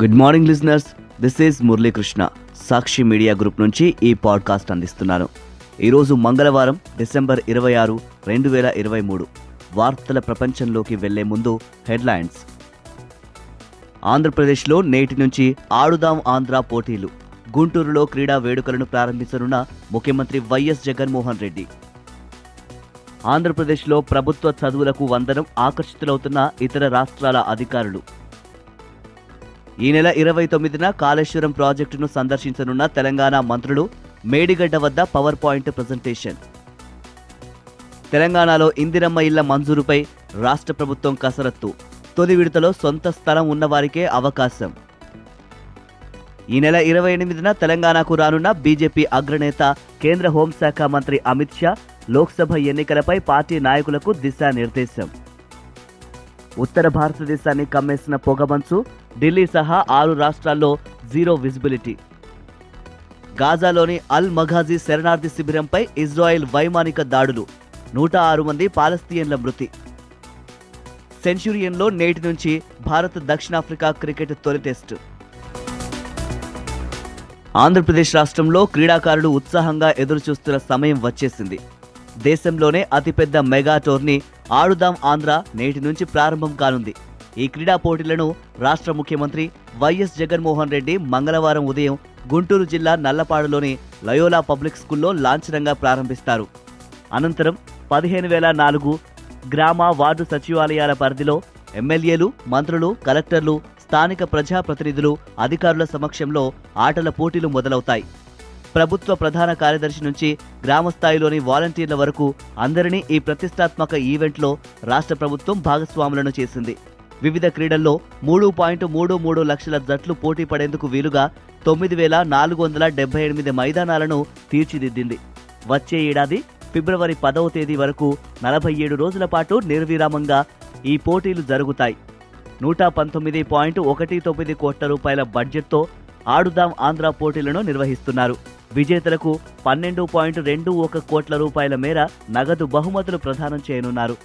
Good morning listeners this is Muralikrishna Sakshi media group నుంచి ఈ podcast అందిస్తున్నాను. ఈరోజు మంగళవారం డిసెంబర్ ఇరవై ఆరు రెండు వేల ఇరవై మూడు వార్తల ప్రపంచంలోకి వెళ్ళే ముందు హెడ్లైన్స్. ఆంధ్రప్రదేశ్లో నేటి నుంచి ఆడుదాం ఆంధ్ర పోటీలు. గుంటూరులో క్రీడా వేడుకలను ప్రారంభించనున్న ముఖ్యమంత్రి వైఎస్ జగన్మోహన్ రెడ్డి. ఆంధ్రప్రదేశ్లో ప్రభుత్వ చదువులకు వందనం ఆకర్షితులవుతున్న ఇతర రాష్ట్రాల అధికారులు. ఈ నెల ఇరవై తొమ్మిదిన కాళేశ్వరం ప్రాజెక్టును సందర్శించనున్న తెలంగాణ మంత్రులు మేడిగడ్డ వద్ద పవర్ పాయింట్ ప్రజెంటేషన్. తెలంగాణలో ఇందిరమ్మ ఇళ్ళ మంజూరుపై రాష్ట్ర ప్రభుత్వం కసరత్తు. తొలి విడతలో సొంత స్థలం ఉన్నవారికే అవకాశం. ఈ నెల ఇరవై ఎనిమిదిన తెలంగాణకు రానున్న బీజేపీ అగ్రనేత కేంద్ర హోంశాఖ మంత్రి అమిత్ షా లోక్సభ ఎన్నికలపై పార్టీ నాయకులకు దిశానిర్దేశం. ఉత్తర భారతదేశాన్ని కమ్మేసిన పొగమంచు ఢిల్లీ సహా ఆరు రాష్ట్రాల్లో జీరో విజిబిలిటీ. గాజాలోని అల్ మఘాజీ శరణార్థి శిబిరంపై ఇజ్రాయెల్ వైమానిక దాడులు. నూట ఆరు మంది పాలస్తీయన్ల మృతి. సెంచురియన్లో నేటి నుంచి భారత్ దక్షిణాఫ్రికా క్రికెట్ తొలి టెస్టు. ఆంధ్రప్రదేశ్ రాష్ట్రంలో క్రీడాకారులు ఉత్సాహంగా ఎదురుచూస్తున్న సమయం వచ్చేసింది. దేశంలోనే అతిపెద్ద మెగా టోర్నీ ఆడుదాం ఆంధ్ర నేటి నుంచి ప్రారంభం కానుంది. ఈ క్రీడా పోటీలను రాష్ట్ర ముఖ్యమంత్రి వైఎస్ జగన్మోహన్ రెడ్డి మంగళవారం ఉదయం గుంటూరు జిల్లా నల్లపాడులోని లయోలా పబ్లిక్ స్కూల్లో లాంఛనంగా ప్రారంభిస్తారు. అనంతరం పదిహేను వేల నాలుగు గ్రామ వార్డు సచివాలయాల పరిధిలో ఎమ్మెల్యేలు మంత్రులు కలెక్టర్లు స్థానిక ప్రజాప్రతినిధులు అధికారుల సమక్షంలో ఆటల పోటీలు మొదలవుతాయి. ప్రభుత్వ ప్రధాన కార్యదర్శి నుంచి గ్రామస్థాయిలోని వాలంటీర్ల వరకు అందరినీ ఈ ప్రతిష్టాత్మక ఈవెంట్లో రాష్ట్ర ప్రభుత్వం భాగస్వాములను చేసింది. వివిధ క్రీడల్లో మూడు పాయింట్ మూడు మూడు లక్షల జట్లు పోటీ పడేందుకు వీలుగా తొమ్మిది వేల నాలుగు వందల డెబ్బై ఎనిమిది మైదానాలను తీర్చిదిద్దింది. వచ్చే ఏడాది ఫిబ్రవరి పదవ తేదీ వరకు నలభై ఏడు రోజుల పాటు నిర్విరామంగా ఈ పోటీలు జరుగుతాయి. నూట పంతొమ్మిది పాయింట్ ఒకటి తొమ్మిది కోట్ల రూపాయల బడ్జెట్తో ఆడుదాం ఆంధ్ర పోటీలను నిర్వహిస్తున్నారు. విజేతలకు పన్నెండు పాయింట్ రెండు ఒక కోట్ల రూపాయల మేర నగదు బహుమతులు ప్రదానం చేయనున్నారు.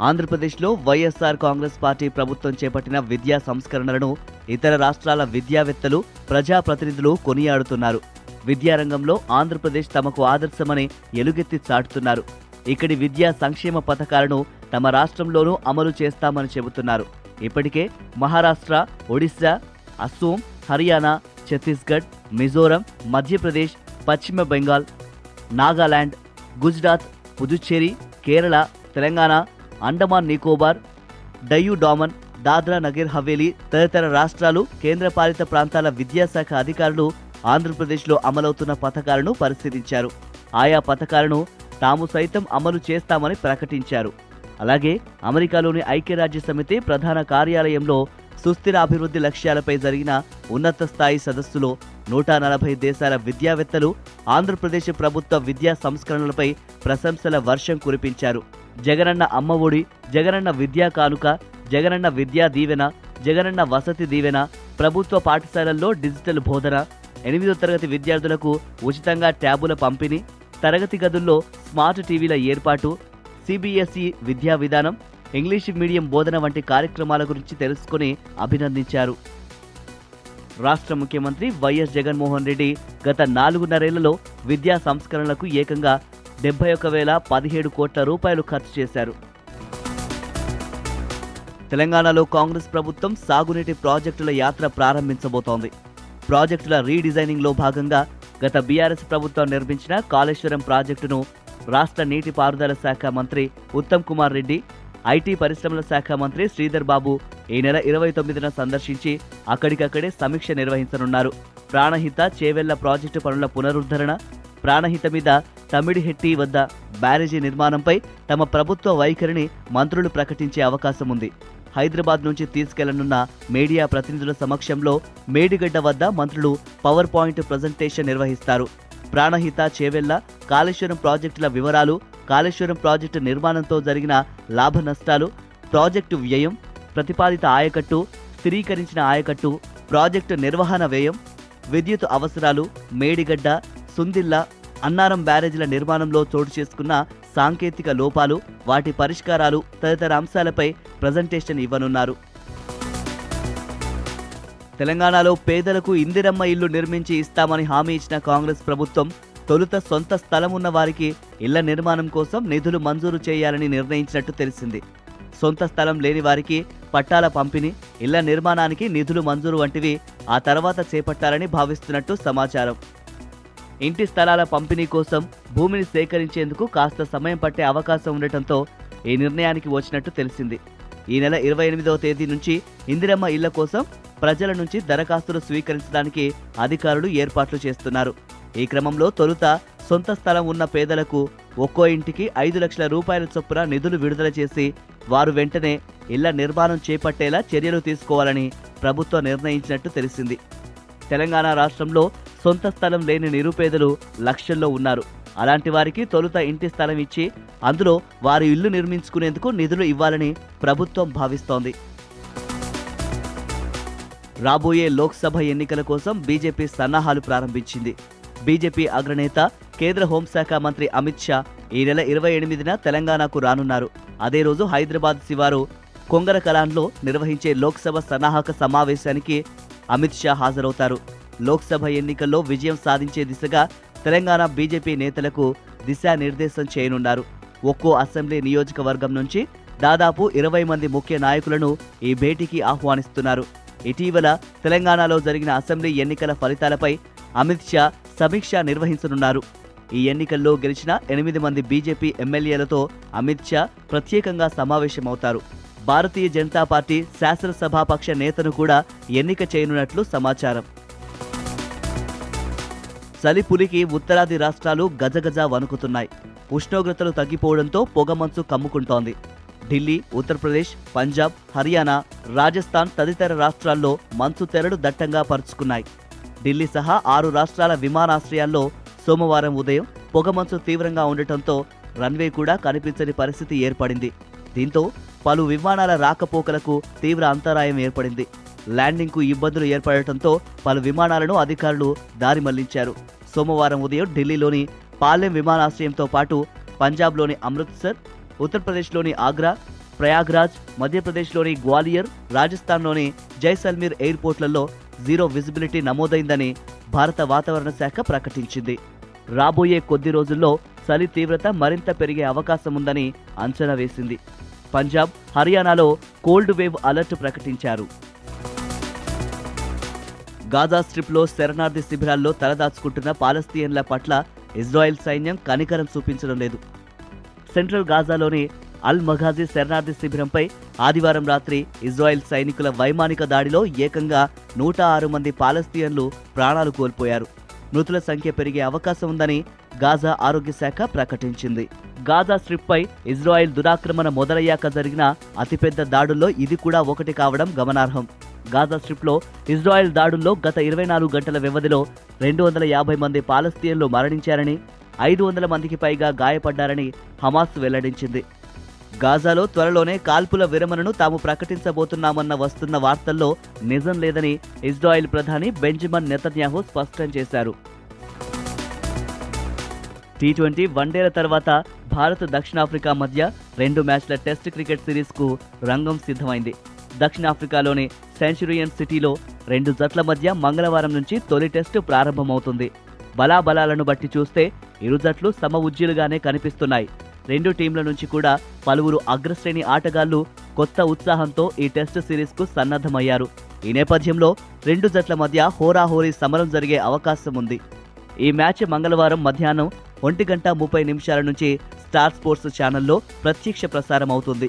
ఆంధ్రప్రదేశ్లో వైఎస్ఆర్ కాంగ్రెస్ పార్టీ ప్రభుత్వం చేపట్టిన విద్యా సంస్కరణలను ఇతర రాష్ట్రాల విద్యావేత్తలు ప్రజాప్రతినిధులు కొనియాడుతున్నారు. విద్యారంగంలో ఆంధ్రప్రదేశ్ తమకు ఆదర్శమని ఎలుగెత్తి చాటుతున్నారు. ఇక్కడి విద్యా సంక్షేమ పథకాలను తమ రాష్ట్రంలోనూ అమలు చేస్తామని చెబుతున్నారు. ఇప్పటికే మహారాష్ట్ర ఒడిశా అస్సోం హర్యానా ఛత్తీస్గఢ్ మిజోరం మధ్యప్రదేశ్ పశ్చిమ బెంగాల్ నాగాలాండ్ గుజరాత్ పుదుచ్చేరి కేరళ తెలంగాణ అండమాన్ నికోబార్ డయు డామన్ దాద్రా నగర్ హవేలీ తదితర రాష్ట్రాలు కేంద్రపాలిత ప్రాంతాల విద్యాశాఖ అధికారులు ఆంధ్రప్రదేశ్లో అమలవుతున్న పథకాలను పరిశీలించారు. ఆయా పథకాలను తాము సైతం అమలు చేస్తామని ప్రకటించారు. అలాగే అమెరికాలోని ఐక్యరాజ్య సమితి ప్రధాన కార్యాలయంలో సుస్థిర అభివృద్ధి లక్ష్యాలపై జరిగిన ఉన్నత స్థాయి సదస్సులో నూట నలభై దేశాల విద్యావేత్తలు ఆంధ్రప్రదేశ్ ప్రభుత్వ విద్యా సంస్కరణలపై ప్రశంసల వర్షం కురిపించారు. జగనన్న అమ్మ ఒడి జగనన్న విద్యా కానుక జగనన్న విద్యా దీవెన జగనన్న వసతి దీవెన ప్రభుత్వ పాఠశాలల్లో డిజిటల్ బోధన ఎనిమిదో తరగతి విద్యార్థులకు ఉచితంగా ట్యాబుల పంపిణీ తరగతి గదుల్లో స్మార్ట్ టీవీల ఏర్పాటు సిబిఎస్ఈ విద్యా విధానం ఇంగ్లీష్ మీడియం బోధన వంటి కార్యక్రమాల గురించి తెలుసుకుని అభినందించారు. రాష్ట్ర ముఖ్యమంత్రి వైఎస్ జగన్మోహన్ రెడ్డి గత నాలుగున్నరేళ్ళలో విద్యా సంస్కరణలకు ఏకంగా డెబ్బై ఒక వేల పదిహేడు కోట్ల రూపాయలు ఖర్చు చేశారు. తెలంగాణలో కాంగ్రెస్ ప్రభుత్వం సాగునీటి ప్రాజెక్టుల యాత్ర ప్రారంభించబోతోంది. ప్రాజెక్టుల రీడిజైనింగ్లో భాగంగా గత బీఆర్ఎస్ ప్రభుత్వం నిర్మించిన కాళేశ్వరం ప్రాజెక్టును రాష్ట్ర నీటిపారుదల శాఖ మంత్రి ఉత్తమ్ కుమార్ రెడ్డి ఐటీ పరిశ్రమల శాఖ మంత్రి శ్రీధర్ బాబు ఈ నెల ఇరవై తొమ్మిదిన సందర్శించి అక్కడికక్కడే సమీక్ష నిర్వహించనున్నారు. ప్రాణహిత చేవెళ్ళ ప్రాజెక్టు పనుల పునరుద్ధరణ ప్రాణహిత మీద తమిడిహెట్టి వద్ద బ్యారేజీ నిర్మాణంపై తమ ప్రభుత్వ వైఖరిని మంత్రులు ప్రకటించే అవకాశం ఉంది. హైదరాబాద్ నుంచి తీసుకెళ్ళనున్న మీడియా ప్రతినిధుల సమక్షంలో మేడిగడ్డ వద్ద మంత్రులు పవర్ పాయింట్ ప్రజెంటేషన్ నిర్వహిస్తారు. ప్రాణహిత చేవెళ్ళ కాళేశ్వరం ప్రాజెక్టుల వివరాలు కాళేశ్వరం ప్రాజెక్టు నిర్మాణంతో జరిగిన లాభ నష్టాలు ప్రాజెక్టు వ్యయం ప్రతిపాదిత ఆయకట్టు స్థిరీకరించిన ఆయకట్టు ప్రాజెక్టు నిర్వహణ వ్యయం విద్యుత్ అవసరాలు మేడిగడ్డ సుందిల్ల అన్నారం బ్యారేజీల నిర్మాణంలో చోటు చేసుకున్న సాంకేతిక లోపాలు వాటి పరిష్కారాలు తదితర అంశాలపై ప్రజెంటేషన్ ఇవ్వనున్నారు. తెలంగాణలో పేదలకు ఇందిరమ్మ ఇల్లు నిర్మించి ఇస్తామని హామీ ఇచ్చిన కాంగ్రెస్ ప్రభుత్వం తొలుత సొంత స్థలం ఉన్న వారికి ఇళ్ళ నిర్మాణం కోసం నిధులు మంజూరు చేయాలని నిర్ణయించినట్టు తెలిసింది. సొంత స్థలం లేని వారికి పట్టాల పంపిణీ ఇళ్ళ నిర్మాణానికి నిధులు మంజూరు వంటివి ఆ తర్వాత చేపట్టాలని భావిస్తున్నట్టు సమాచారం. ఇంటి స్థలాల పంపిణీ కోసం భూమిని సేకరించేందుకు కాస్త సమయం పట్టే అవకాశం ఉండటంతో ఈ నిర్ణయానికి వచ్చినట్టు తెలిసింది. ఈ నెల ఇరవై ఎనిమిదవ తేదీ నుంచి ఇందిరమ్మ ఇళ్ళ కోసం ప్రజల నుంచి దరఖాస్తులు స్వీకరించడానికి అధికారులు ఏర్పాట్లు చేస్తున్నారు. ఈ క్రమంలో తొలుత సొంత స్థలం ఉన్న పేదలకు ఒక్కో ఇంటికి ఐదు లక్షల రూపాయల చొప్పున నిధులు విడుదల చేసి వారు వెంటనే ఇళ్ళ నిర్మాణం చేపట్టేలా చర్యలు తీసుకోవాలని ప్రభుత్వం నిర్ణయించినట్టు తెలిసింది. తెలంగాణ రాష్ట్రంలో సొంత స్థలం లేని నిరుపేదలు లక్షల్లో ఉన్నారు. అలాంటి వారికి తొలుత ఇంటి స్థలం ఇచ్చి అందులో వారి ఇల్లు నిర్మించుకునేందుకు నిధులు ఇవ్వాలని ప్రభుత్వం భావిస్తోంది. రాబోయే లోక్సభ ఎన్నికల కోసం బీజేపీ సన్నాహాలు ప్రారంభించింది. బీజేపీ అగ్రనేత కేంద్ర హోంశాఖ మంత్రి అమిత్ షా ఈ నెల ఇరవై ఎనిమిదిన తెలంగాణకు రానున్నారు. అదే రోజు హైదరాబాద్ శివారు కొంగర కలాన్లో నిర్వహించే లోక్సభ సన్నాహక సమావేశానికి అమిత్ షా హాజరవుతారు. లోక్సభ ఎన్నికల్లో విజయం సాధించే దిశగా తెలంగాణ బీజేపీ నేతలకు దిశానిర్దేశం చేయనున్నారు. ఒక్కో అసెంబ్లీ నియోజకవర్గం నుంచి దాదాపు ఇరవై మంది ముఖ్య నాయకులను ఈ భేటీకి ఆహ్వానిస్తున్నారు. ఇటీవల తెలంగాణలో జరిగిన అసెంబ్లీ ఎన్నికల ఫలితాలపై అమిత్ షా సమీక్ష నిర్వహించనున్నారు. ఈ ఎన్నికల్లో గెలిచిన ఎనిమిది మంది బీజేపీ ఎమ్మెల్యేలతో అమిత్ షా ప్రత్యేకంగా సమావేశమవుతారు. భారతీయ జనతా పార్టీ శాసనసభాపక్ష నేతను కూడా ఎన్నిక చేయనున్నట్లు సమాచారం. చలిపులికి ఉత్తరాది రాష్ట్రాలు గజగజ వణుకుతున్నాయి. ఉష్ణోగ్రతలు తగ్గిపోవడంతో పొగమంచు కమ్ముకుంటోంది. ఢిల్లీ ఉత్తరప్రదేశ్ పంజాబ్ హర్యానా రాజస్థాన్ తదితర రాష్ట్రాల్లో మంచు తెరలు దట్టంగా పరుచుకున్నాయి. ఢిల్లీ సహా ఆరు రాష్ట్రాల విమానాశ్రయాల్లో సోమవారం ఉదయం పొగమంచు తీవ్రంగా ఉండటంతో రన్వే కూడా కనిపించని పరిస్థితి ఏర్పడింది. దీంతో పలు విమానాల రాకపోకలకు తీవ్ర అంతరాయం ఏర్పడింది. ల్యాండింగ్కు ఇబ్బందులు ఏర్పడటంతో పలు విమానాలను అధికారులు దారి మళ్ళించారు. సోమవారం ఉదయం ఢిల్లీలోని పాలెం విమానాశ్రయంతో పాటు పంజాబ్లోని అమృత్సర్ ఉత్తరప్రదేశ్లోని ఆగ్రా ప్రయాగ్రాజ్ మధ్యప్రదేశ్లోని గ్వాలియర్ రాజస్థాన్లోని జైసల్మీర్ ఎయిర్పోర్ట్లలో జీరో విజిబిలిటీ నమోదైందని భారత వాతావరణ శాఖ ప్రకటించింది. రాబోయే కొద్ది రోజుల్లో చలి తీవ్రత మరింత పెరిగే అవకాశం ఉందని అంచనా వేసింది. పంజాబ్ హర్యానాలో కోల్డ్ వేవ్ అలర్ట్ ప్రకటించారు. గాజా స్ట్రిప్లో శరణార్థి శిబిరాల్లో తలదాచుకుంటున్న పాలస్తీయన్ల పట్ల ఇజ్రాయెల్ సైన్యం కనికరం చూపించడం లేదు. సెంట్రల్ గాజాలోని అల్ మఘాజీ శరణార్థి శిబిరంపై ఆదివారం రాత్రి ఇజ్రాయెల్ సైనికుల వైమానిక దాడిలో ఏకంగా నూట ఆరు మంది పాలస్తీయన్లు ప్రాణాలు కోల్పోయారు. మృతుల సంఖ్య పెరిగే అవకాశం ఉందని గాజా ఆరోగ్య శాఖ ప్రకటించింది. గాజా స్ట్రిప్పై ఇజ్రాయెల్ దురాక్రమణ మొదలయ్యాక జరిగిన అతిపెద్ద దాడుల్లో ఇది కూడా ఒకటి కావడం గమనార్హం. గాజా స్ట్రిప్లో ఇజ్రాయెల్ దాడుల్లో గత ఇరవై నాలుగు గంటల వ్యవధిలో రెండు వందల యాభై మంది పాలస్తీన్లు మరణించారని ఐదు వందల మందికి పైగా గాయపడ్డారని హమాస్ వెల్లడించింది. గాజాలో త్వరలోనే కాల్పుల విరమణను తాము ప్రకటించబోతున్నామన్న వస్తున్న వార్తల్లో నిజం లేదని ఇజ్రాయెల్ ప్రధాని బెంజమిన్ నెతన్యాహు స్పష్టం చేశారు. టీ ట్వంటీ వన్డేల తర్వాత భారత్ దక్షిణాఫ్రికా మధ్య రెండు మ్యాచ్ల టెస్ట్ క్రికెట్ సిరీస్కు రంగం సిద్ధమైంది. దక్షిణాఫ్రికాలోని సెంచురియన్ సిటీలో రెండు జట్ల మధ్య మంగళవారం నుంచి తొలి టెస్టు ప్రారంభమవుతుంది. బలాబలాలను బట్టి చూస్తే ఇరు జట్లు సమ ఉజ్జీలుగానే కనిపిస్తున్నాయి. రెండు టీంల నుంచి కూడా పలువురు అగ్రశ్రేణి ఆటగాళ్ళు కొత్త ఉత్సాహంతో ఈ టెస్ట్ సిరీస్కు సన్నద్ధమయ్యారు. ఈ నేపథ్యంలో రెండు జట్ల మధ్య హోరాహోరీ సమరం జరిగే అవకాశం ఉంది ఈ మ్యాచ్ మంగళవారం మధ్యాహ్నం ఒంటి గంట ముప్పై నిమిషాల నుంచి స్టార్ స్పోర్ట్స్ ఛానల్లో ప్రత్యక్ష ప్రసారం అవుతుంది